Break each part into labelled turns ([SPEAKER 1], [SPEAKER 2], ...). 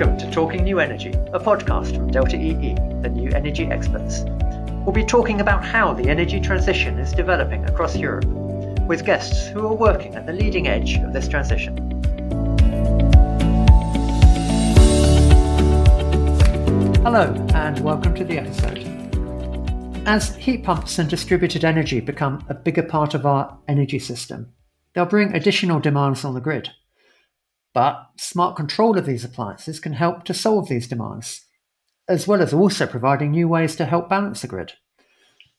[SPEAKER 1] Welcome to Talking New Energy, a podcast from Delta EE, the new energy experts. We'll be talking about how the energy transition is developing across Europe, with guests who are working at the leading edge of this transition. Hello, and welcome to the episode. As heat pumps and distributed energy become a bigger part of our energy system, they'll bring additional demands on the grid. But smart control of these appliances can help to solve these demands, as well as also providing new ways to help balance the grid.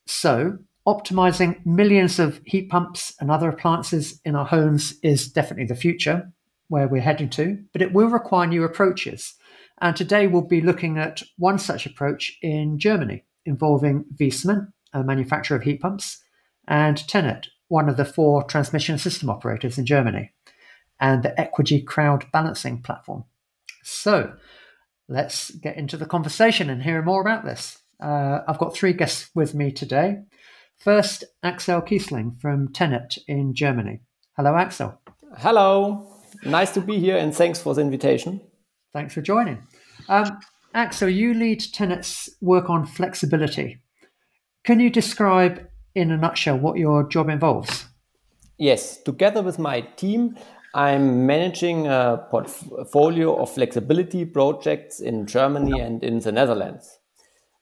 [SPEAKER 1] So, optimizing millions of heat pumps and other appliances in our homes is definitely the future, where we're heading to, but it will require new approaches. And today we'll be looking at one such approach in Germany, involving Viessmann, a manufacturer of heat pumps, and TenneT, one of the four transmission system operators in Germany and the Equigy crowd balancing platform. So let's get into the conversation and hear more about this. Uh, I've got three guests with me today. First, Axel Kiesling from TenneT in Germany. Hello, Axel.
[SPEAKER 2] Hello. Nice to be here and thanks for the invitation.
[SPEAKER 1] Thanks for joining. Um, Axel, you lead TenneT's work on flexibility. Can you describe in a nutshell what your job involves?
[SPEAKER 2] Yes, together with my team, I'm managing a portfolio of flexibility projects in Germany and in the Netherlands.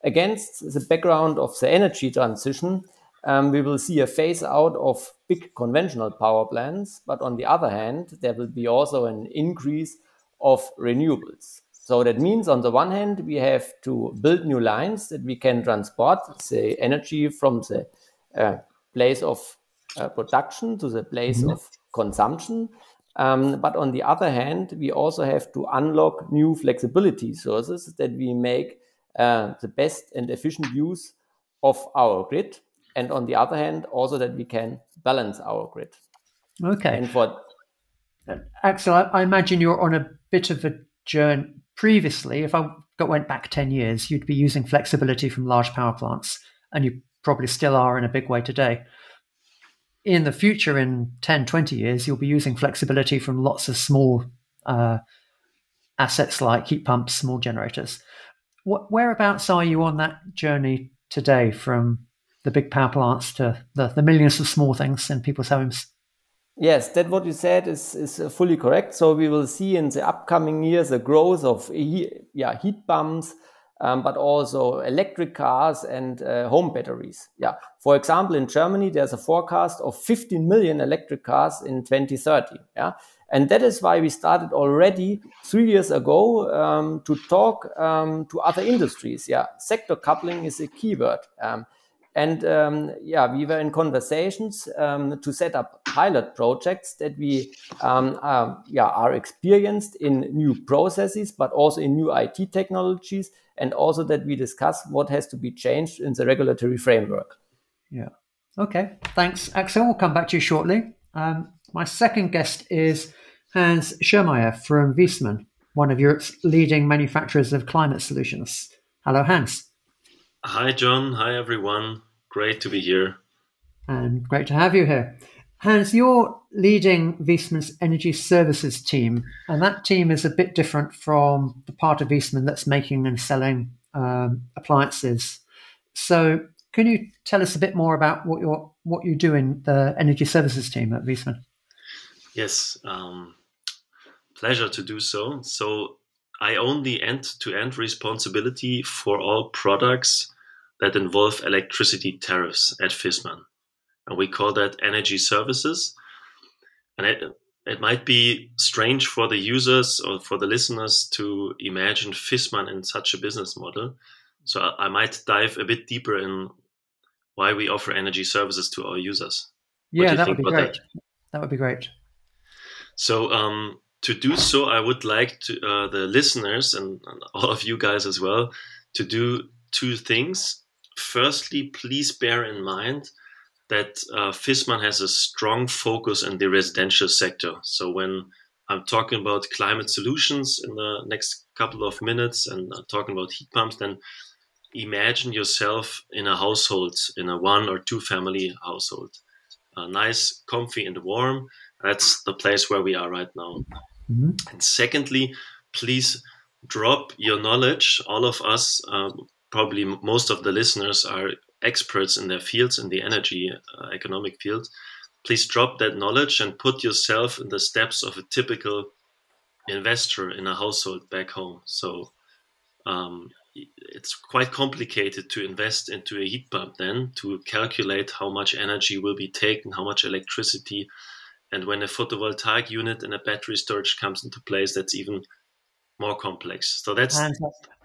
[SPEAKER 2] Against the background of the energy transition, um, we will see a phase out of big conventional power plants, but on the other hand, there will be also an increase of renewables. So that means, on the one hand, we have to build new lines that we can transport the energy from the uh, place of uh, production to the place mm-hmm. of consumption. Um, but on the other hand, we also have to unlock new flexibility sources that we make uh, the best and efficient use of our grid. And on the other hand, also that we can balance our grid.
[SPEAKER 1] Okay. And for Axel, I, I imagine you're on a bit of a journey. Previously, if I went back 10 years, you'd be using flexibility from large power plants, and you probably still are in a big way today in the future, in 10, 20 years, you'll be using flexibility from lots of small uh, assets like heat pumps, small generators. What, whereabouts are you on that journey today from the big power plants to the, the millions of small things in people's homes?
[SPEAKER 2] Yes, that what you said is, is fully correct. So we will see in the upcoming years a growth of yeah, heat pumps, um, but also electric cars and uh, home batteries. Yeah. For example, in Germany, there's a forecast of 15 million electric cars in 2030. Yeah. And that is why we started already three years ago um, to talk um, to other industries. Yeah. Sector coupling is a keyword. And um, yeah, we were in conversations um, to set up pilot projects that we um, are, yeah, are experienced in new processes, but also in new IT technologies, and also that we discuss what has to be changed in the regulatory framework.
[SPEAKER 1] Yeah. Okay. Thanks, Axel. We'll come back to you shortly. Um, my second guest is Hans Schirmeyer from Viessmann, one of Europe's leading manufacturers of climate solutions. Hello, Hans.
[SPEAKER 3] Hi, John. Hi, everyone. Great to be here.
[SPEAKER 1] And great to have you here. Hans, you're leading Viessmann's energy services team, and that team is a bit different from the part of Viessmann that's making and selling um, appliances. So, can you tell us a bit more about what you're what you do in the energy services team at Viessmann?
[SPEAKER 3] Yes, um, pleasure to do so. So, I own the end-to-end responsibility for all products that involve electricity tariffs at Viessmann. And we call that energy services. And it, it might be strange for the users or for the listeners to imagine Viessmann in such a business model. So I, I might dive a bit deeper in why we offer energy services to our users.
[SPEAKER 1] Yeah, that would be great. That? that? would be great.
[SPEAKER 3] So um, to do so, I would like to uh, the listeners and, and all of you guys as well to do two things firstly, please bear in mind that uh, Viessmann has a strong focus in the residential sector. So when I'm talking about climate solutions in the next couple of minutes and uh, talking about heat pumps, then imagine yourself in a household, in a one or two family household. Uh, nice, comfy, and warm. That's the place where we are right now. Mm-hmm. And secondly, please drop your knowledge. All of us, um, probably most of the listeners, are experts in their fields in the energy uh, economic field. Please drop that knowledge and put yourself in the steps of a typical investor in a household back home. So um, it's quite complicated to invest into a heat pump then to calculate how much energy will be taken, how much electricity. And when a photovoltaic unit and a battery storage comes into place, that's even more complex. So that's.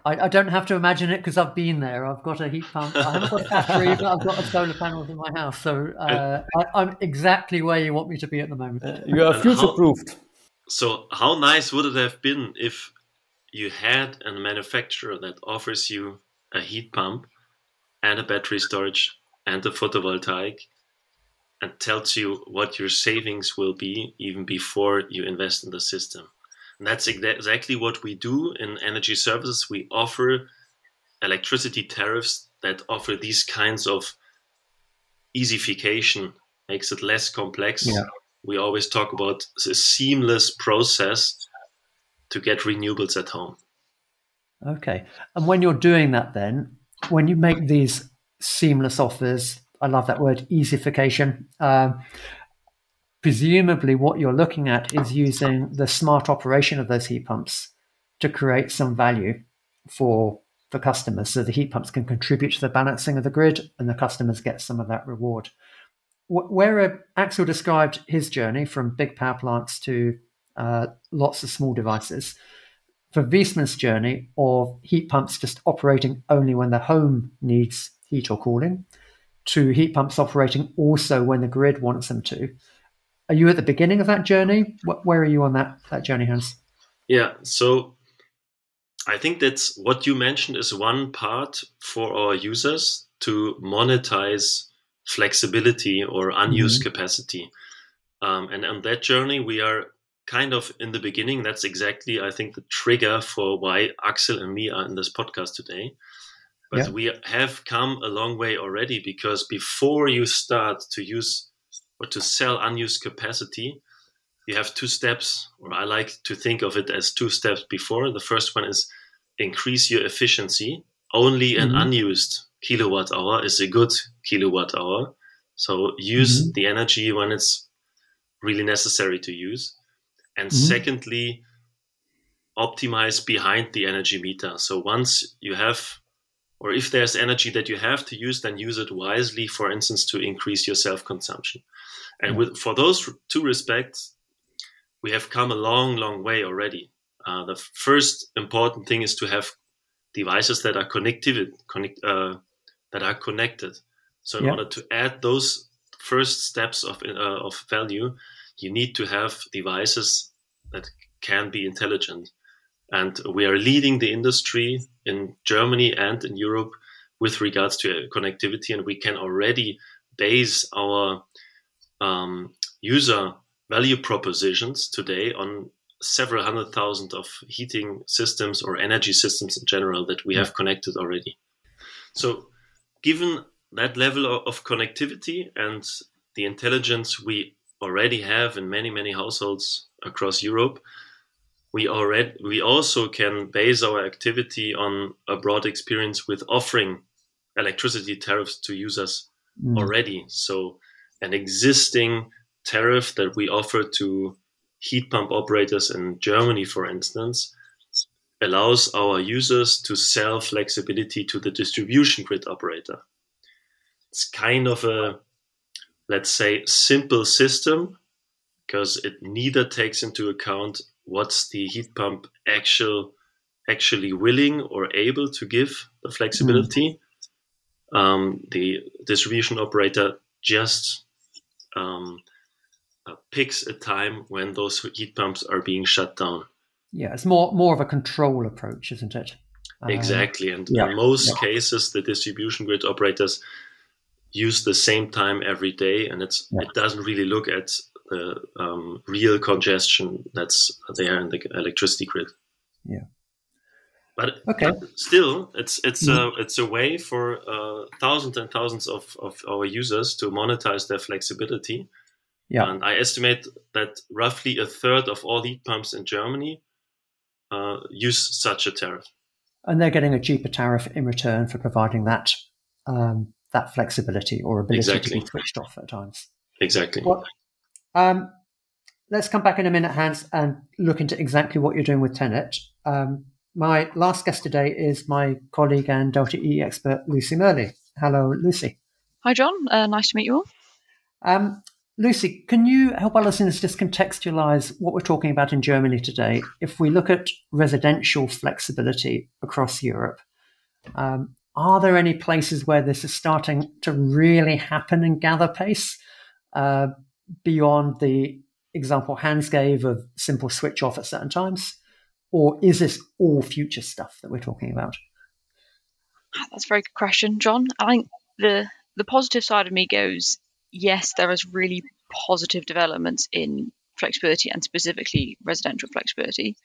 [SPEAKER 1] I, I don't have to imagine it because I've been there. I've got a heat pump. I haven't got a battery, but I've got a solar panels in my house. So uh, I, am exactly where you want me to be at the moment. Uh,
[SPEAKER 2] you are future proofed.
[SPEAKER 3] So, how nice would it have been if you had a manufacturer that offers you a heat pump and a battery storage and a photovoltaic and tells you what your savings will be even before you invest in the system. And that's exactly what we do in energy services. We offer electricity tariffs that offer these kinds of easyification, makes it less complex. Yeah. We always talk about a seamless process to get renewables at home.
[SPEAKER 1] Okay. And when you're doing that, then, when you make these seamless offers, I love that word, easyification. Um, presumably, what you're looking at is using the smart operation of those heat pumps to create some value for the customers. So the heat pumps can contribute to the balancing of the grid, and the customers get some of that reward. Where Axel described his journey from big power plants to uh, lots of small devices. For Viessmann's journey of heat pumps just operating only when the home needs heat or cooling, to heat pumps operating also when the grid wants them to. Are you at the beginning of that journey? Where are you on that, that journey, Hans?
[SPEAKER 3] Yeah, so I think that's what you mentioned is one part for our users to monetize flexibility or unused mm-hmm. capacity. Um, and on that journey, we are kind of in the beginning. That's exactly, I think, the trigger for why Axel and me are in this podcast today. But yeah. we have come a long way already because before you start to use or to sell unused capacity, you have two steps, or I like to think of it as two steps before. The first one is increase your efficiency. Only an mm-hmm. unused kilowatt hour is a good kilowatt hour. So use mm-hmm. the energy when it's really necessary to use. And mm-hmm. secondly, optimize behind the energy meter. So once you have, or if there's energy that you have to use, then use it wisely, for instance, to increase your self consumption. And with, for those two respects, we have come a long, long way already. Uh, the first important thing is to have devices that are connected, connect, uh, that are connected. So in yeah. order to add those first steps of uh, of value, you need to have devices that can be intelligent. And we are leading the industry in Germany and in Europe with regards to connectivity, and we can already base our um, user value propositions today on several hundred thousand of heating systems or energy systems in general that we have connected already. So, given that level of connectivity and the intelligence we already have in many many households across Europe, we already we also can base our activity on a broad experience with offering electricity tariffs to users mm. already. So an existing tariff that we offer to heat pump operators in Germany, for instance, allows our users to sell flexibility to the distribution grid operator. It's kind of a let's say, simple system because it neither takes into account what's the heat pump actual actually willing or able to give the flexibility. Mm. Um, the distribution operator just um, uh, picks a time when those heat pumps are being shut down.
[SPEAKER 1] Yeah, it's more more of a control approach, isn't it?
[SPEAKER 3] Exactly, and yeah, in most yeah. cases, the distribution grid operators use the same time every day, and it's yeah. it doesn't really look at the um, real congestion that's there in the electricity grid.
[SPEAKER 1] Yeah.
[SPEAKER 3] But, okay. But still, it's it's a it's a way for uh, thousands and thousands of, of our users to monetize their flexibility. Yeah. And I estimate that roughly a third of all heat pumps in Germany uh, use such a tariff.
[SPEAKER 1] And they're getting a cheaper tariff in return for providing that um, that flexibility or ability exactly. to be switched off at times.
[SPEAKER 3] Exactly. Well,
[SPEAKER 1] um, let's come back in a minute, Hans, and look into exactly what you're doing with TenneT. Um, my last guest today is my colleague and Delta E expert, Lucy Murley. Hello, Lucy.
[SPEAKER 4] Hi, John. Uh, nice to meet you all.
[SPEAKER 1] Um, Lucy, can you help our listeners just contextualize what we're talking about in Germany today? If we look at residential flexibility across Europe, um, are there any places where this is starting to really happen and gather pace uh, beyond the example Hans gave of simple switch off at certain times? Or is this all future stuff that we're talking about?
[SPEAKER 4] That's a very good question, John. I think the the positive side of me goes, yes, there is really positive developments in flexibility and specifically residential flexibility.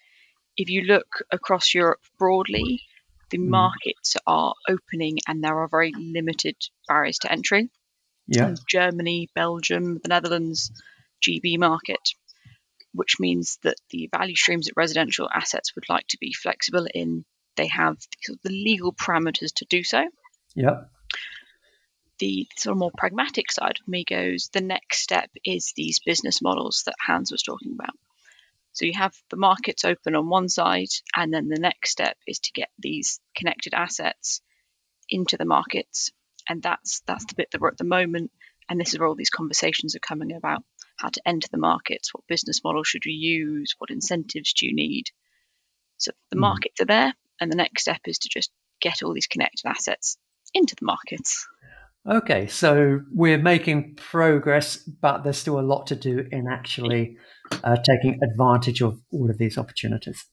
[SPEAKER 4] If you look across Europe broadly, the mm. markets are opening and there are very limited barriers to entry.
[SPEAKER 1] Yeah.
[SPEAKER 4] Germany, Belgium, the Netherlands, GB market, which means that the value streams that residential assets would like to be flexible in, they have the legal parameters to do so.
[SPEAKER 1] Yeah.
[SPEAKER 4] The sort of more pragmatic side of me goes the next step is these business models that Hans was talking about. So you have the markets open on one side, and then the next step is to get these connected assets into the markets, and that's that's the bit that we're at the moment. And this is where all these conversations are coming about how to enter the markets, what business model should we use, what incentives do you need. So the mm. markets are there, and the next step is to just get all these connected assets into the markets.
[SPEAKER 1] Okay, so we're making progress, but there's still a lot to do in actually uh, taking advantage of all of these opportunities.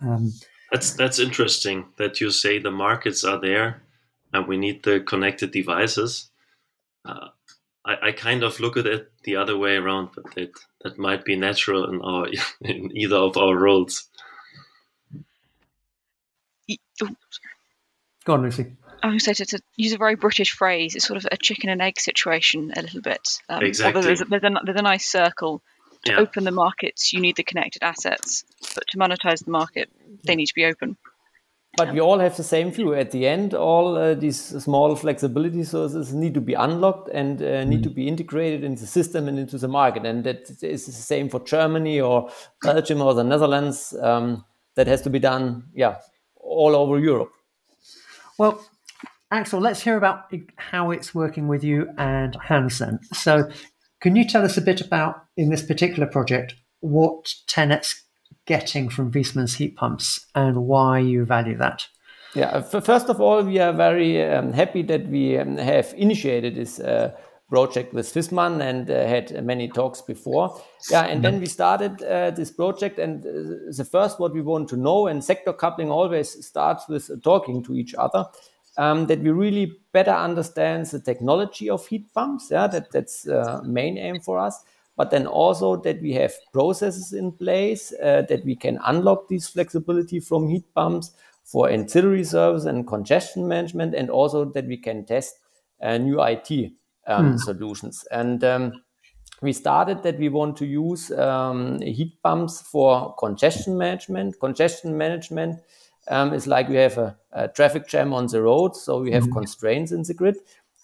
[SPEAKER 3] Um, that's that's interesting that you say the markets are there, and we need the connected devices. Uh, I, I, kind of look at it the other way around, but that that might be natural in our in either of our roles.
[SPEAKER 1] Go on, Lucy.
[SPEAKER 4] I would say to, to, use a very British phrase, it's sort of a chicken and egg situation a little bit.
[SPEAKER 3] Um, exactly.
[SPEAKER 4] There's a, there's, a, there's a nice circle. To yeah. open the markets, you need the connected assets, but to monetize the market, they need to be open.
[SPEAKER 2] But we all have the same view. At the end, all uh, these small flexibility sources need to be unlocked and uh, need mm. to be integrated into the system and into the market. And that is the same for Germany or Belgium or the Netherlands. Um, that has to be done, yeah, all over Europe.
[SPEAKER 1] Well, Axel, let's hear about how it's working with you and Hansen. So, can you tell us a bit about, in this particular project, what TenneT's getting from Viessmann's heat pumps and why you value that?
[SPEAKER 2] Yeah, first of all, we are very um, happy that we um, have initiated this uh, project with Viessmann and uh, had many talks before. Yeah, and then we started uh, this project, and uh, the first what we want to know, and sector coupling always starts with talking to each other um, that we really better understand the technology of heat pumps. Yeah, that, that's uh, main aim for us. But then also that we have processes in place uh, that we can unlock this flexibility from heat pumps for ancillary service and congestion management, and also that we can test uh, new IT um, hmm. solutions. And um, we started that we want to use um, heat pumps for congestion management. Congestion management um, is like we have a, a, traffic jam on the road, so we have mm-hmm. constraints in the grid.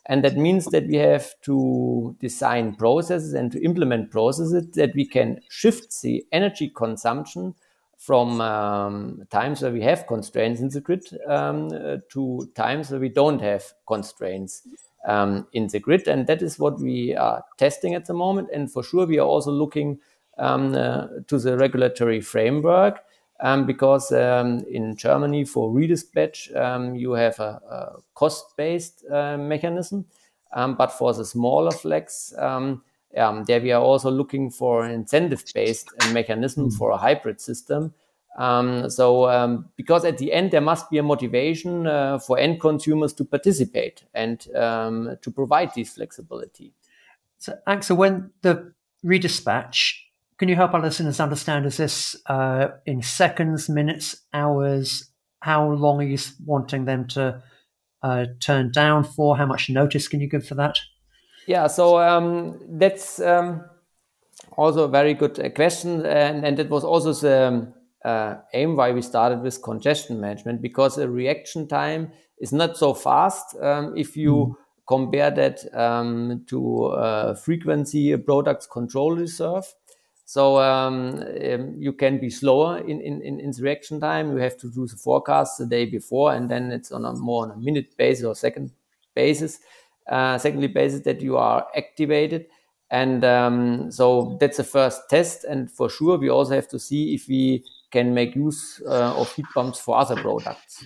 [SPEAKER 2] And that means that we have to design processes and to implement processes that we can shift the energy consumption from um, times where we have constraints in the grid um, uh, to times where we don't have constraints um, in the grid. And that is what we are testing at the moment. And for sure, we are also looking um, uh, to the regulatory framework um, because um, in Germany for redispatch um, you have a, a cost-based uh, mechanism, um, but for the smaller flex, um, um, there we are also looking for an incentive-based mechanism mm. for a hybrid system. so because at the end there must be a motivation uh, for end consumers to participate and to provide this flexibility.
[SPEAKER 1] So, Axel, when the redispatch can you help our listeners understand? Is this uh, in seconds, minutes, hours? How long are you wanting them to uh, turn down for? How much notice can you give for that?
[SPEAKER 2] Yeah, so um, that's um, also a very good uh, question, and, and that was also the, uh, aim why we started with congestion management because the reaction time is not so fast um, if you mm. compare that um, to uh, frequency products control reserve. So um, um, you can be slower in, in, in reaction time. You have to do the forecast the day before, and then it's on a more on a minute basis or second basis, uh, secondly basis that you are activated. And um, so that's the first test. And for sure, we also have to see if we can make use uh, of heat pumps for other products.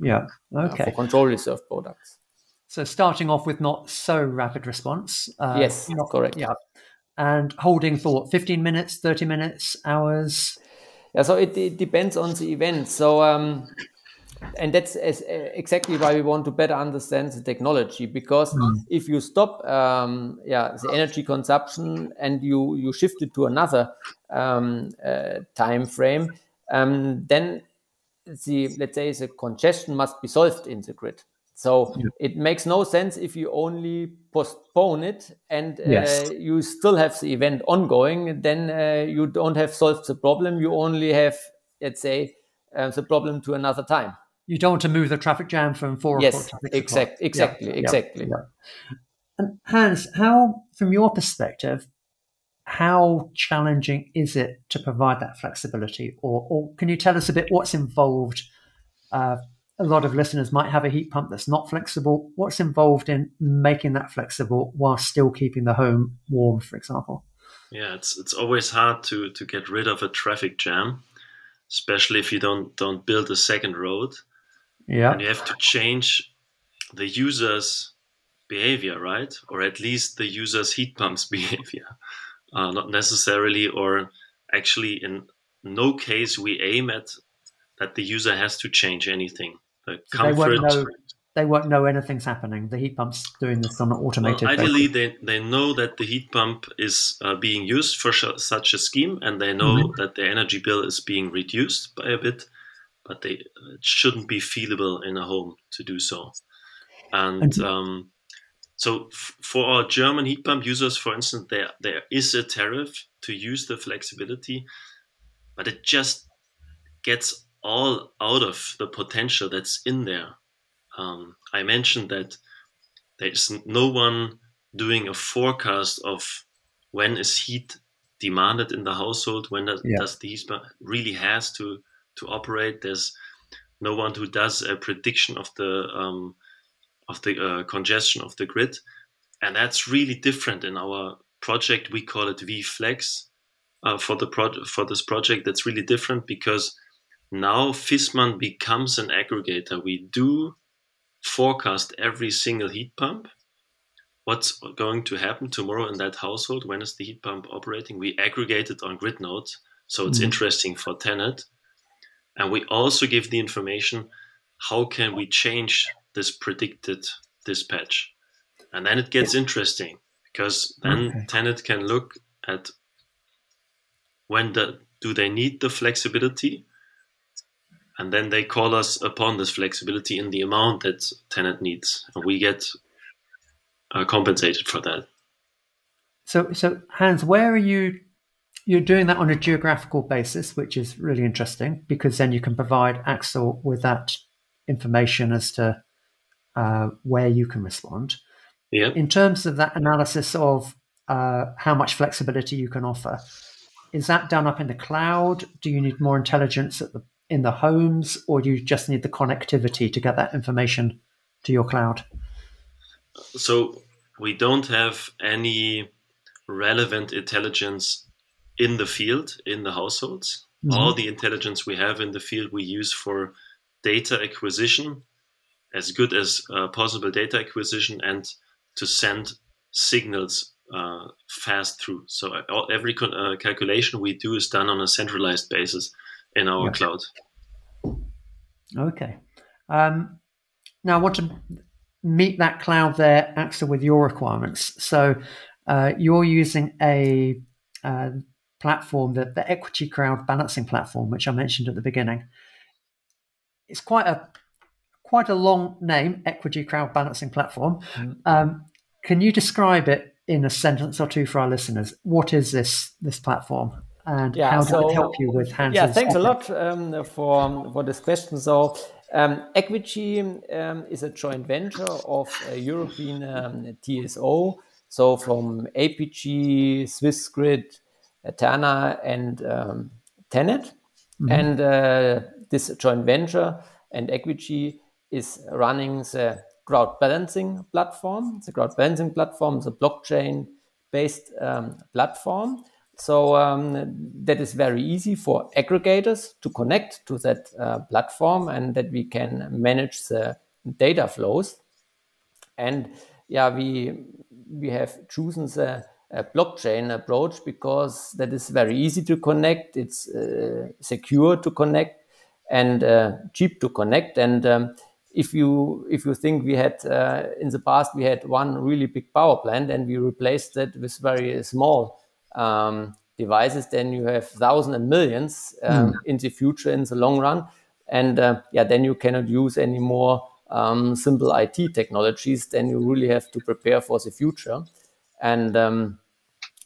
[SPEAKER 1] Yeah. Okay.
[SPEAKER 2] Uh, for control reserve products.
[SPEAKER 1] So starting off with not so rapid response.
[SPEAKER 2] Uh, yes, not, correct.
[SPEAKER 1] Yeah. And holding thought, 15 minutes, 30 minutes, hours?
[SPEAKER 2] Yeah, so it, it depends on the event. So um, and that's as, uh, exactly why we want to better understand the technology because mm. if you stop um, yeah the energy consumption and you you shift it to another um, uh, time frame um, then the let's say the congestion must be solved in the grid so yeah. it makes no sense if you only postpone it and uh, yes. you still have the event ongoing then uh, you don't have solved the problem you only have let's say uh, the problem to another time
[SPEAKER 1] you don't want to move the traffic jam from four
[SPEAKER 2] yes, o'clock to
[SPEAKER 1] exact,
[SPEAKER 2] Exactly, yeah, exactly.
[SPEAKER 1] Yeah, And Hans, how, from your perspective, how challenging is it to provide that flexibility? Or, or can you tell us a bit what's involved? A lot of listeners might have a heat pump that's not flexible. What's involved in making that flexible while still keeping the home warm, for example?
[SPEAKER 3] Yeah, it's it's always hard to to get rid of a traffic jam, especially if you don't don't build a second road.
[SPEAKER 1] Yeah.
[SPEAKER 3] And you have to change the user's behavior, right? Or at least the user's heat pump's behavior. Uh, not necessarily, or actually, in no case, we aim at that the user has to change anything. The
[SPEAKER 1] so comfort. They won't, know, they won't know anything's happening. The heat pump's doing this on an automated.
[SPEAKER 3] Well, ideally, they, they know that the heat pump is uh, being used for sh- such a scheme, and they know mm-hmm. that the energy bill is being reduced by a bit but they it shouldn't be feasible in a home to do so. And um, so f- for our German heat pump users, for instance, there there is a tariff to use the flexibility, but it just gets all out of the potential that's in there. Um, I mentioned that there's no one doing a forecast of when is heat demanded in the household, when does, yeah. does the heat really has to to operate. There's no one who does a prediction of the um, of the uh, congestion of the grid, and that's really different in our project. We call it VFlex uh, for the pro- for this project. That's really different because now Viessmann becomes an aggregator. We do forecast every single heat pump. What's going to happen tomorrow in that household? When is the heat pump operating? We aggregate it on grid nodes, so it's mm-hmm. interesting for TenneT. And we also give the information how can we change this predicted dispatch. And then it gets interesting because then okay. TenneT can look at when the, do they need the flexibility and then they call us upon this flexibility in the amount that TenneT needs and we get uh, compensated for that
[SPEAKER 1] so so hans where are you you're doing that on a geographical basis, which is really interesting because then you can provide Axel with that information as to uh, where you can respond.
[SPEAKER 3] Yeah.
[SPEAKER 1] In terms of that analysis of uh, how much flexibility you can offer, is that done up in the cloud? Do you need more intelligence at the, in the homes, or do you just need the connectivity to get that information to your cloud?
[SPEAKER 3] So we don't have any relevant intelligence in the field, in the households. Mm-hmm. All the intelligence we have in the field we use for data acquisition, as good as uh, possible data acquisition, and to send signals uh, fast through. So uh, all, every con- uh, calculation we do is done on a centralized basis in our yeah. cloud.
[SPEAKER 1] Okay. Um, now I want to meet that cloud there, Axel, with your requirements. So uh, you're using a uh, platform, the, the Equigy crowd balancing platform, which I mentioned at the beginning. It's quite a quite a long name, Equigy crowd balancing platform. Mm. Um, can you describe it in a sentence or two for our listeners? What is this this platform, and yeah, how so, help you with Hans?
[SPEAKER 2] Yeah, thanks a lot um, for for this question. So. Um, Equigy um, is a joint venture of a European um, TSO, so from APG, Swissgrid, Terna, and um, TenneT. Mm-hmm. And uh, this joint venture and Equigy is running the crowd balancing platform. The crowd balancing platform is a blockchain based um, platform. So um, that is very easy for aggregators to connect to that uh, platform and that we can manage the data flows. And yeah, we we have chosen the uh, blockchain approach because that is very easy to connect. It's uh, secure to connect and uh, cheap to connect. And um, if you if you think we had uh, in the past we had one really big power plant and we replaced that with very small um, devices, then you have thousands and millions um, mm. in the future in the long run. And uh, yeah, then you cannot use any more um, simple IT technologies. Then you really have to prepare for the future. And um,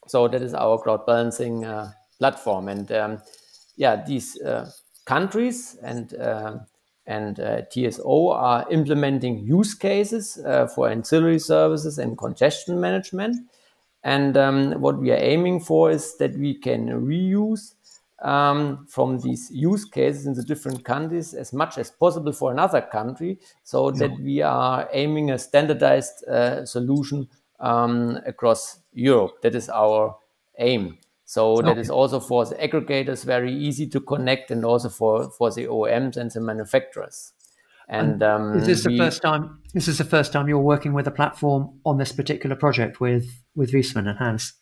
[SPEAKER 2] so that is our crowd balancing uh, platform. And um, yeah, these uh, countries and uh, and uh, TSO are implementing use cases uh, for ancillary services and congestion management. And um, what we are aiming for is that we can reuse um, from these use cases in the different countries as much as possible for another country so that we are aiming a standardized uh, solution um, across Europe. That is our aim. So okay. that is also for the aggregators very easy to connect, and also for for the OEMs and the manufacturers. And, um,
[SPEAKER 1] is this we, the first time? This is the first time you're working with a platform on this particular project with with Viessmann and Hans.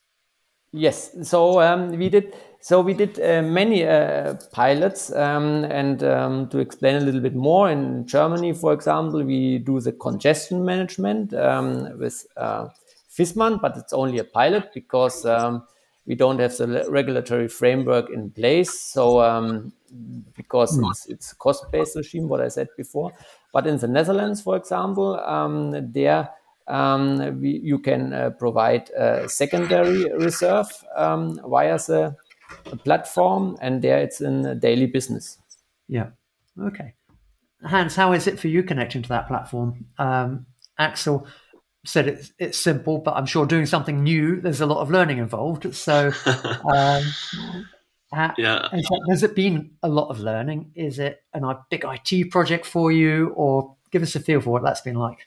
[SPEAKER 2] Yes. So um, we did. So we did uh, many uh, pilots, um, and um, to explain a little bit more, in Germany, for example, we do the congestion management um, with uh, Viessmann, but it's only a pilot because um, we don't have the regulatory framework in place. So um, because mm. it's, it's a cost-based regime, what I said before. But in the Netherlands, for example, um, there um, we, you can uh, provide a secondary reserve um, via the platform, and there it's in daily business.
[SPEAKER 1] Yeah. Okay. Hans, how is it for you connecting to that platform? Um, Axel, said it's it's simple, but I'm sure doing something new, there's a lot of learning involved. So, um, yeah, has it been a lot of learning? Is it a big IT project for you, or give us a feel for what that's been like?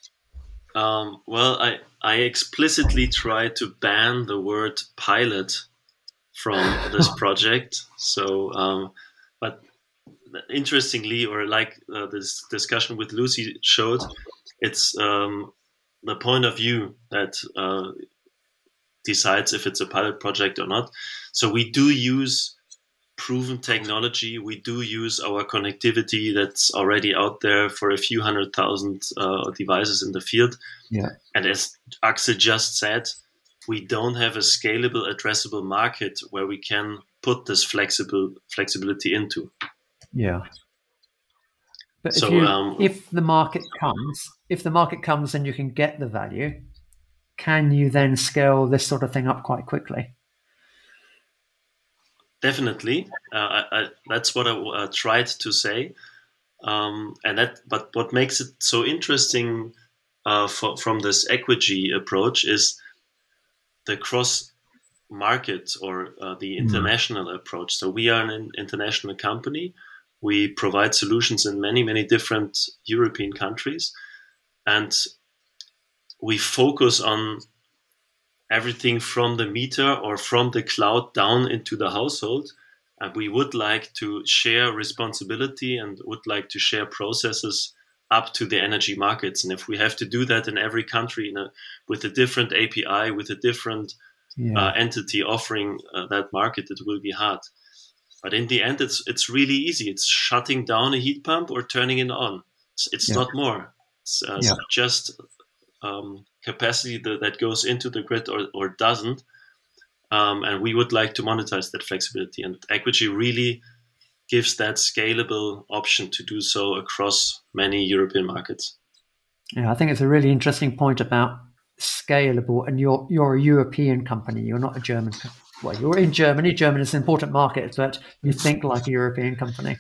[SPEAKER 3] Um, well, I I explicitly tried to ban the word pilot from this project. So, um, but interestingly, or like uh, this discussion with Lucy showed, it's um, the point of view that uh, decides if it's a pilot project or not. So we do use proven technology. We do use our connectivity that's already out there for a few hundred thousand uh, devices in the field.
[SPEAKER 1] Yeah.
[SPEAKER 3] And as Axel just said, we don't have a scalable, addressable market where we can put this flexible flexibility into.
[SPEAKER 1] Yeah. But so, if, you, um, if the market comes, if the market comes and you can get the value, can you then scale this sort of thing up quite quickly?
[SPEAKER 3] Definitely, uh, I, I, that's what I uh, tried to say. Um, and that, but what makes it so interesting uh, for, from this Equigy approach is the cross market or uh, the mm-hmm. international mm. approach. So we are an international company we provide solutions in many, many different European countries. And we focus on everything from the meter or from the cloud down into the household. And we would like to share responsibility and would like to share processes up to the energy markets. And if we have to do that in every country in a, with a different API, with a different yeah. uh, entity offering uh, that market, it will be hard. But in the end, it's it's really easy. It's shutting down a heat pump or turning it on. It's, it's yeah. not more. It's uh, yeah. just um, capacity that, that goes into the grid or, or doesn't. Um, and we would like to monetize that flexibility. And Equigy really gives that scalable option to do so across many European markets.
[SPEAKER 1] Yeah, I think it's a really interesting point about scalable. And you're you're a European company. You're not a German company. well, you're in Germany. Germany is an important market, but you think like a European company.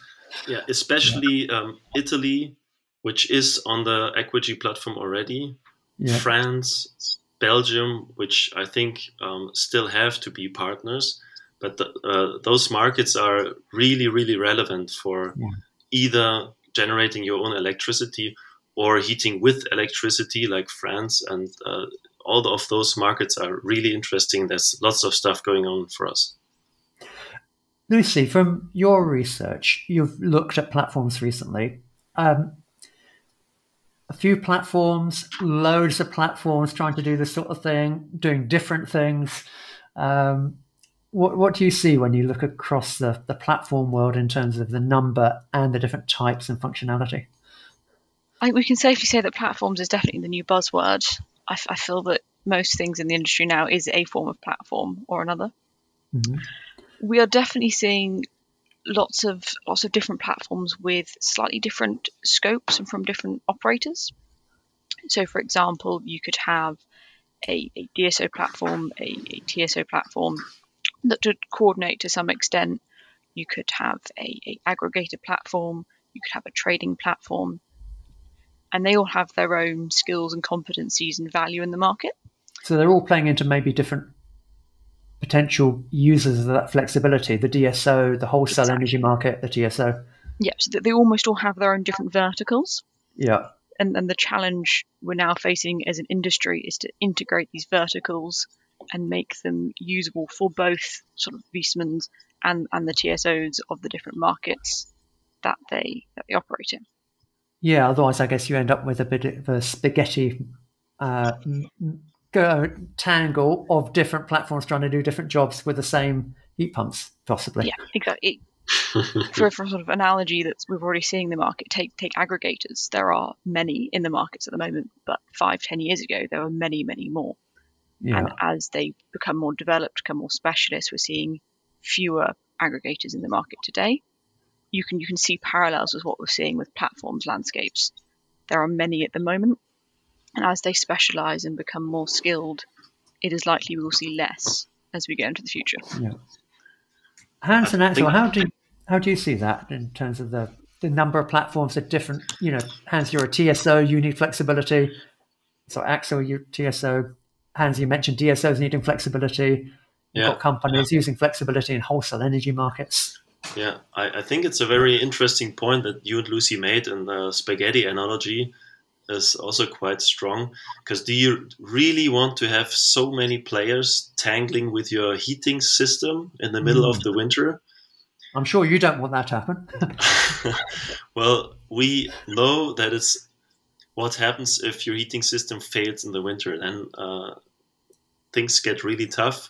[SPEAKER 3] Yeah, especially yeah. Um, Italy, which is on the Equigy platform already. Yeah. France, Belgium, which I think um, still have to be partners, but the, uh, those markets are really, really relevant for yeah. either generating your own electricity or heating with electricity, like France and uh, all of those markets are really interesting. There's lots of stuff going on for us.
[SPEAKER 1] Lucy, from your research, you've looked at platforms recently. Um, a few platforms, loads of platforms trying to do this sort of thing, doing different things. Um, what, what do you see when you look across the, the platform world in terms of the number and the different types and functionality?
[SPEAKER 4] I, we can safely say that platforms is definitely the new buzzword. I, I feel that most things in the industry now is a form of platform or another. Mm-hmm. We are definitely seeing lots of lots of different platforms with slightly different scopes and from different operators. So, for example, you could have a, a DSO platform, a, a, TSO platform that would coordinate to some extent. You could have a, a aggregator platform. You could have a trading platform and they all have their own skills and competencies and value in the market.
[SPEAKER 1] So they're all playing into maybe different potential users of that flexibility the DSO, the wholesale exactly. energy market, the TSO.
[SPEAKER 4] Yeah, so they almost all have their own different verticals.
[SPEAKER 1] Yeah.
[SPEAKER 4] And, and the challenge we're now facing as an industry is to integrate these verticals and make them usable for both sort of Viessmanns and, and the TSOs of the different markets that they that they operate in.
[SPEAKER 1] Yeah, otherwise, I guess you end up with a bit of a spaghetti uh, tangle of different platforms trying to do different jobs with the same heat pumps, possibly.
[SPEAKER 4] Yeah, exactly. for, for sort of analogy that we're already seeing the market, take take aggregators. There are many in the markets at the moment, but five, ten years ago, there were many, many more. Yeah. And as they become more developed, become more specialist, we're seeing fewer aggregators in the market today you can you can see parallels with what we're seeing with platforms landscapes. There are many at the moment, and as they specialize and become more skilled, it is likely we will see less as we go into the future.
[SPEAKER 1] Yeah. Hans and Axel, how do how do you see that in terms of the the number of platforms at different? You know, Hans, you're a TSO, you need flexibility. So Axel, you TSO. Hans, you mentioned DSOs needing flexibility. You've yeah. got companies yeah. using flexibility in wholesale energy markets.
[SPEAKER 3] Yeah, I, I, think it's a very interesting point that you and Lucy made, in the spaghetti analogy is also quite strong. Because do you really want to have so many players tangling with your heating system in the middle mm. of the winter?
[SPEAKER 1] I'm sure you don't want that to happen.
[SPEAKER 3] well, we know that it's what happens if your heating system fails in the winter. Then uh, things get really tough,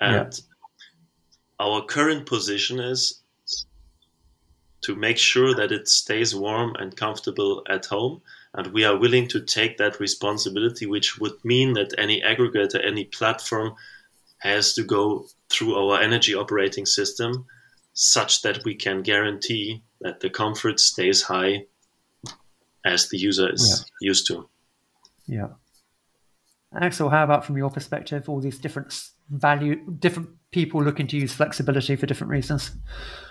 [SPEAKER 3] and yeah. our current position is to make sure that it stays warm and comfortable at home. And we are willing to take that responsibility, which would mean that any aggregator, any platform has to go through our energy operating system such that we can guarantee that the comfort stays high as the user is yeah. used to.
[SPEAKER 1] Yeah. Axel, how about from your perspective, all these different value, different people looking to use flexibility for different reasons?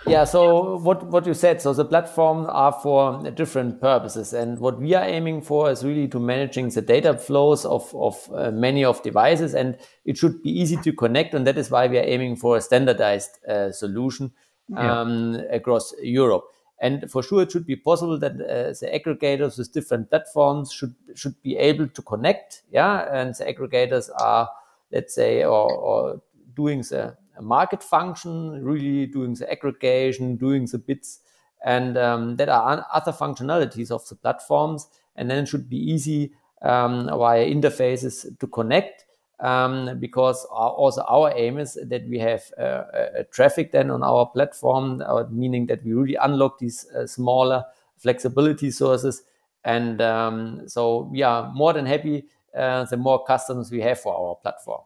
[SPEAKER 2] Yeah, so what, what you said, so the platforms are for different purposes. And what we are aiming for is really to managing the data flows of, of uh, many of devices. And it should be easy to connect. And that is why we are aiming for a standardized uh, solution um, yeah. across Europe. And for sure, it should be possible that uh, the aggregators with different platforms should should be able to connect. Yeah, and the aggregators are, let's say, or, or doing the market function, really doing the aggregation, doing the bits, and um, that are other functionalities of the platforms. And then it should be easy um, via interfaces to connect um, because our, also our aim is that we have uh, traffic then on our platform, uh, meaning that we really unlock these uh, smaller flexibility sources. And um, so we are more than happy uh, the more customers we have for our platform.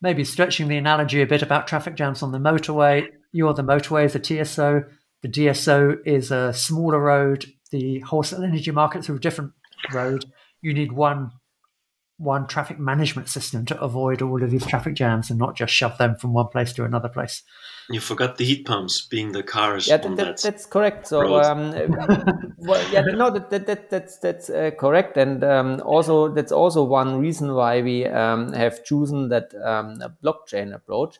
[SPEAKER 1] Maybe stretching the analogy a bit about traffic jams on the motorway. You're the motorway is a TSO. The DSO is a smaller road. The wholesale energy markets a different road. You need one one traffic management system to avoid all of these traffic jams and not just shove them from one place to another place.
[SPEAKER 3] You forgot the heat pumps being the cars.
[SPEAKER 2] Yeah, that, that, that's correct. So, um, well, yeah, no, that, that, that that's that's uh, correct, and um, also that's also one reason why we um, have chosen that um, blockchain approach,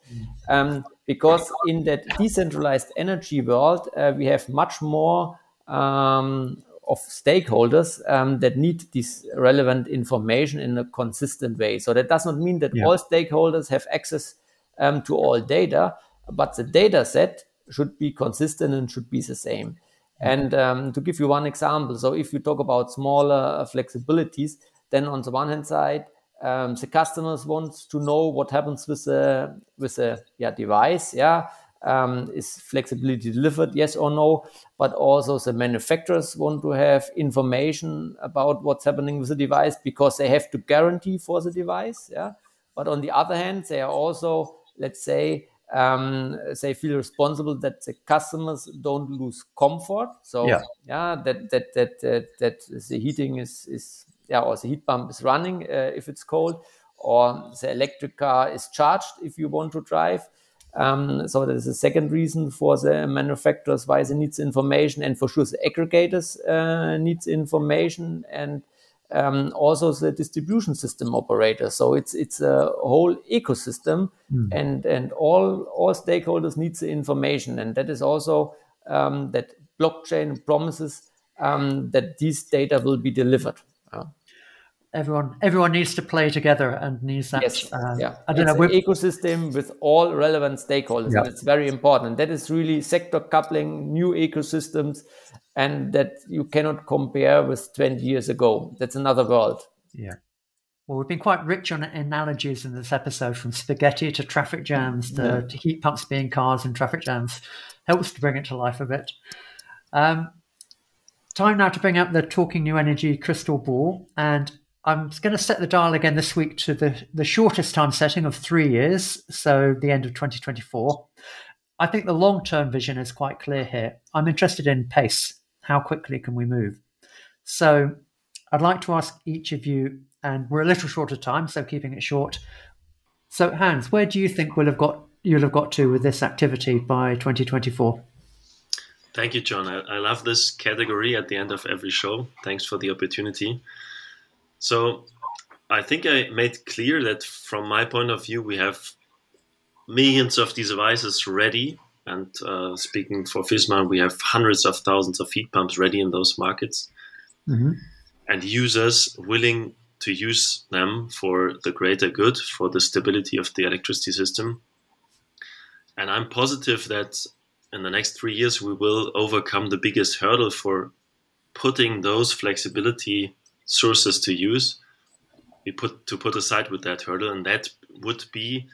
[SPEAKER 2] mm. because in that decentralized energy world, uh, we have much more um, of stakeholders um, that need this relevant information in a consistent way. So that does not mean that yeah. all stakeholders have access um, to all data, but the data set should be consistent and should be the same. And um, to give you one example, so if you talk about smaller flexibilities, then on the one hand side, um, the customers want to know what happens with the with the yeah device, yeah, um, is flexibility delivered, yes or no? But also the manufacturers want to have information about what's happening with the device because they have to guarantee for the device. Yeah. But on the other hand, they are also, let's say, um, they feel responsible that the customers don't lose comfort. So yeah, yeah that, that that that that the heating is is yeah, or the heat pump is running uh, if it's cold, or the electric car is charged if you want to drive. Um, so that is the second reason for the manufacturers why they needs information, and for sure the aggregators uh, needs information, and um, also the distribution system operator. So it's it's a whole ecosystem, mm. and and all all stakeholders need the information, and that is also um, that blockchain promises um, that these data will be delivered
[SPEAKER 1] everyone everyone needs to play together and needs that.
[SPEAKER 2] Yes. Uh, yeah. I don't it's know. An ecosystem with all relevant stakeholders. Yeah. It's very important. That is really sector coupling, new ecosystems, and that you cannot compare with 20 years ago. That's another world.
[SPEAKER 1] Yeah. Well, we've been quite rich on analogies in this episode, from spaghetti to traffic jams to, yeah. to heat pumps being cars and traffic jams. Helps to bring it to life a bit. Um, time now to bring up the Talking New Energy crystal ball. And I'm going to set the dial again this week to the, the shortest time setting of three years, so the end of 2024. I think the long term vision is quite clear here. I'm interested in pace. How quickly can we move? So I'd like to ask each of you, and we're a little short of time, so keeping it short. So Hans, where do you think we'll have got you'll have got to with this activity by 2024?
[SPEAKER 3] Thank you, John. I, I love this category at the end of every show. Thanks for the opportunity. So I think I made clear that from my point of view, we have millions of these devices ready. And uh, speaking for Viessmann, we have hundreds of thousands of heat pumps ready in those markets. Mm-hmm. And users willing to use them for the greater good, for the stability of the electricity system. And I'm positive that in the next three years, we will overcome the biggest hurdle for putting those flexibility sources to use, we put to put aside with that hurdle, and that would be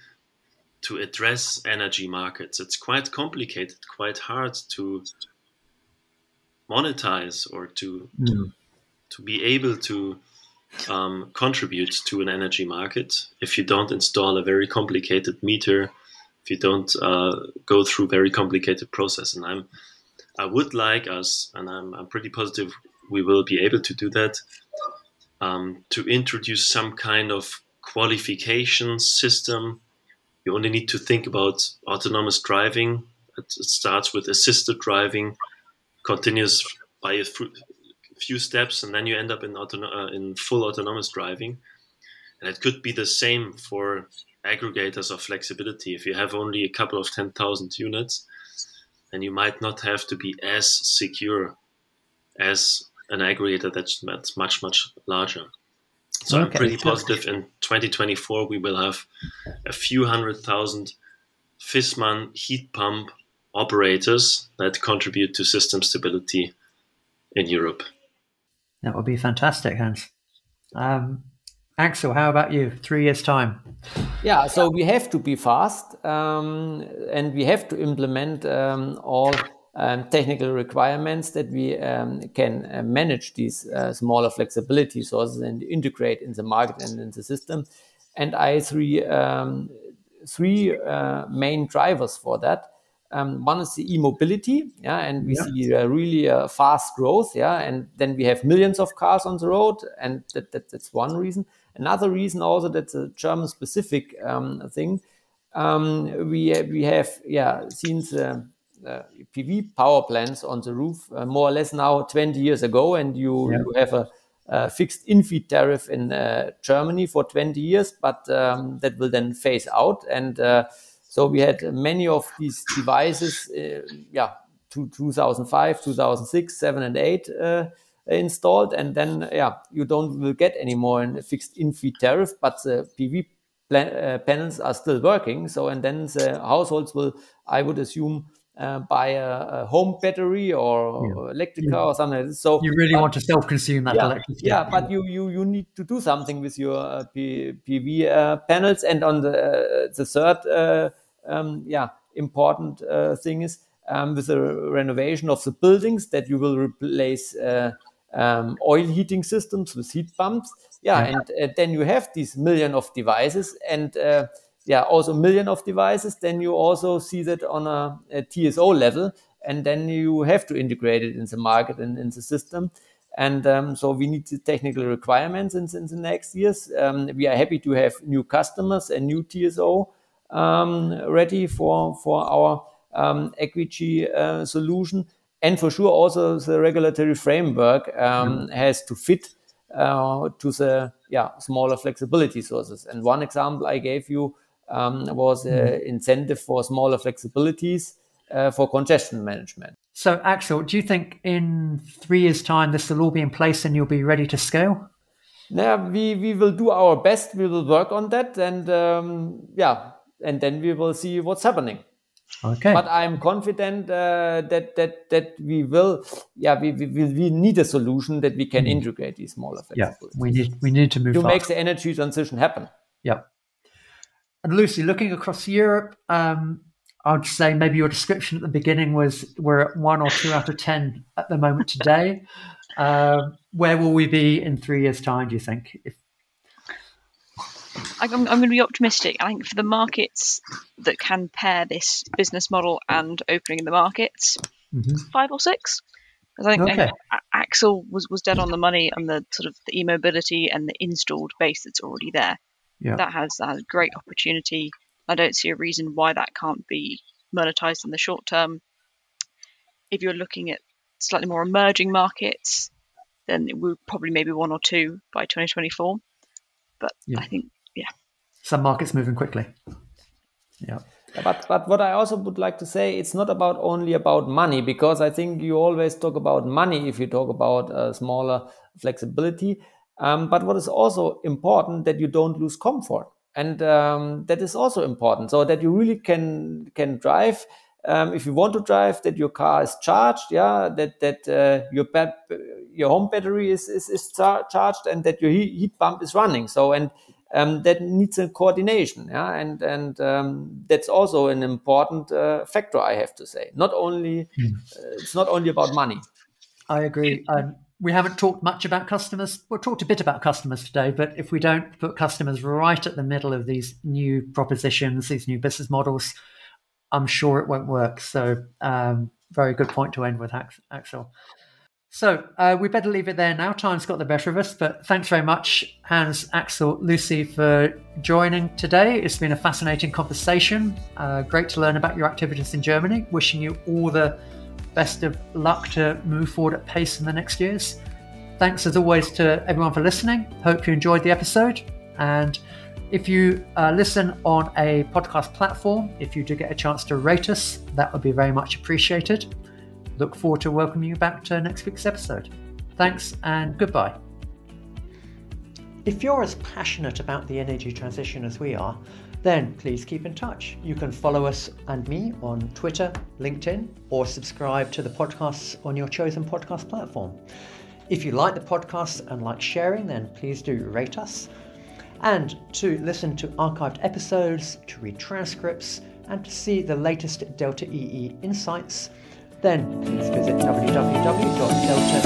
[SPEAKER 3] to address energy markets. It's quite complicated, quite hard to monetize or to mm. to, to, be able to um, contribute to an energy market if you don't install a very complicated meter, if you don't uh, go through very complicated process. And I'm I would like us, and I'm, I'm pretty positive we will be able to do that, um, to introduce some kind of qualification system. You only need to think about autonomous driving. It, it starts with assisted driving, continues by a few steps, and then you end up in, uh, in full autonomous driving. And it could be the same for aggregators of flexibility. If you have only a couple of 10,000 units, then you might not have to be as secure as an aggregator that's, that's much much larger. So okay. I'm pretty positive in 2024 we will have a few hundred thousand Viessmann heat pump operators that contribute to system stability in Europe.
[SPEAKER 1] That would be fantastic, Hans. Um, Axel, how about you? Three years' time.
[SPEAKER 2] Yeah, so we have to be fast um, and we have to implement um, all um, technical requirements that we um, can uh, manage these uh, smaller flexibility sources and integrate in the market and in the system. And I three um, three uh, main drivers for that. Um, one is the e-mobility, yeah, and we yeah. see uh, really uh, fast growth, yeah, and then we have millions of cars on the road, and that, that, that's one reason. Another reason also that's a German specific um, thing. Um, we we have yeah since uh, PV power plants on the roof uh, more or less now 20 years ago, and you, yeah. you have a, a, fixed in-feed tariff in uh, Germany for 20 years, but um, that will then phase out. And uh, so we had many of these devices, uh, yeah, to 2005, 2006, 7, and 8 uh, installed, and then yeah, you don't will get any more in a fixed in-feed tariff, but the PV panels are still working. So and then the households will, I would assume, uh, buy a, a, home battery or, yeah. electric car yeah. or something like this. So
[SPEAKER 1] you really want to self-consume that
[SPEAKER 2] yeah,
[SPEAKER 1] electricity.
[SPEAKER 2] Yeah, but you, you you need to do something with your uh, PV uh, panels. And on the uh, the third, uh, um, yeah, important uh, thing is um, with the renovation of the buildings that you will replace um, oil heating systems with heat pumps. Yeah, and then you have these million of devices and yeah, also a million of devices, then you also see that on a, a, TSO level, and then you have to integrate it in the market and in the system. And um, so we need the technical requirements in, in the next years. Um, we are happy to have new customers and new TSO um, ready for for our um, uh, solution. And for sure, also the regulatory framework um, mm. has to fit uh, to the yeah smaller flexibility sources. And one example I gave you um, was an mm. incentive for smaller flexibilities uh, for congestion management.
[SPEAKER 1] So, Axel, do you think in three years' time this will all be in place and you'll be ready to scale?
[SPEAKER 2] Yeah, we, we will do our best. We will work on that, and um, yeah, and then we will see what's happening.
[SPEAKER 1] Okay.
[SPEAKER 2] But I'm confident uh, that that that we will, yeah, we, we, we need a solution that we can mm. integrate these smaller flexibilities.
[SPEAKER 1] Yeah, we need we need to move
[SPEAKER 2] to
[SPEAKER 1] fast.
[SPEAKER 2] make the energy transition happen.
[SPEAKER 1] Yeah. And Lucy, looking across Europe, um, I'd say maybe your description at the beginning was we're at one or two out of 10 at the moment today. uh, where will we be in three years' time, do you think? If...
[SPEAKER 4] I'm, I'm going to be optimistic. I think for the markets that can pair this business model and opening in the markets, mm-hmm. five or six. Because I think okay. Axel was, was dead on the money on the sort of the e-mobility and the installed base that's already there yeah. that has a great opportunity. I don't see a reason why that can't be monetized in the short term. If you're looking at slightly more emerging markets, then we're probably maybe one or two by 2024. But yeah. I think, yeah.
[SPEAKER 1] Some markets moving quickly. Yeah.
[SPEAKER 2] But but what I also would like to say, it's not about only about money because I think you always talk about money if you talk about uh, smaller flexibility. Um, but what is also important that you don't lose comfort, and um, that is also important, so that you really can can drive. Um, if you want to drive, that your car is charged, yeah, that that uh, your your home battery is is, is char- charged, and that your heat, heat pump is running. So and um, that needs a coordination, yeah, and and um, that's also an important uh, factor. I have to say, not only mm. uh, it's not only about money.
[SPEAKER 1] I agree. Um, we haven't talked much about customers. We'll talked a bit about customers today, but if we don't put customers right at the middle of these new propositions, these new business models, I'm sure it won't work. So, um, very good point to end with, Axel. So, uh, we better leave it there now. Time's got the better of us, but thanks very much, Hans, Axel, Lucy, for joining today. It's been a fascinating conversation. Uh, great to learn about your activities in Germany. Wishing you all the best of luck to move forward at pace in the next years. Thanks as always to everyone for listening. Hope you enjoyed the episode. And if you uh, listen on a podcast platform, if you do get a chance to rate us, that would be very much appreciated. Look forward to welcoming you back to next week's episode. Thanks and goodbye. If you're as passionate about the energy transition as we are, then please keep in touch. You can follow us and me on Twitter, LinkedIn, or subscribe to the podcasts on your chosen podcast platform. If you like the podcast and like sharing, then please do rate us. And to listen to archived episodes, to read transcripts, and to see the latest Delta EE insights, then please visit www.delta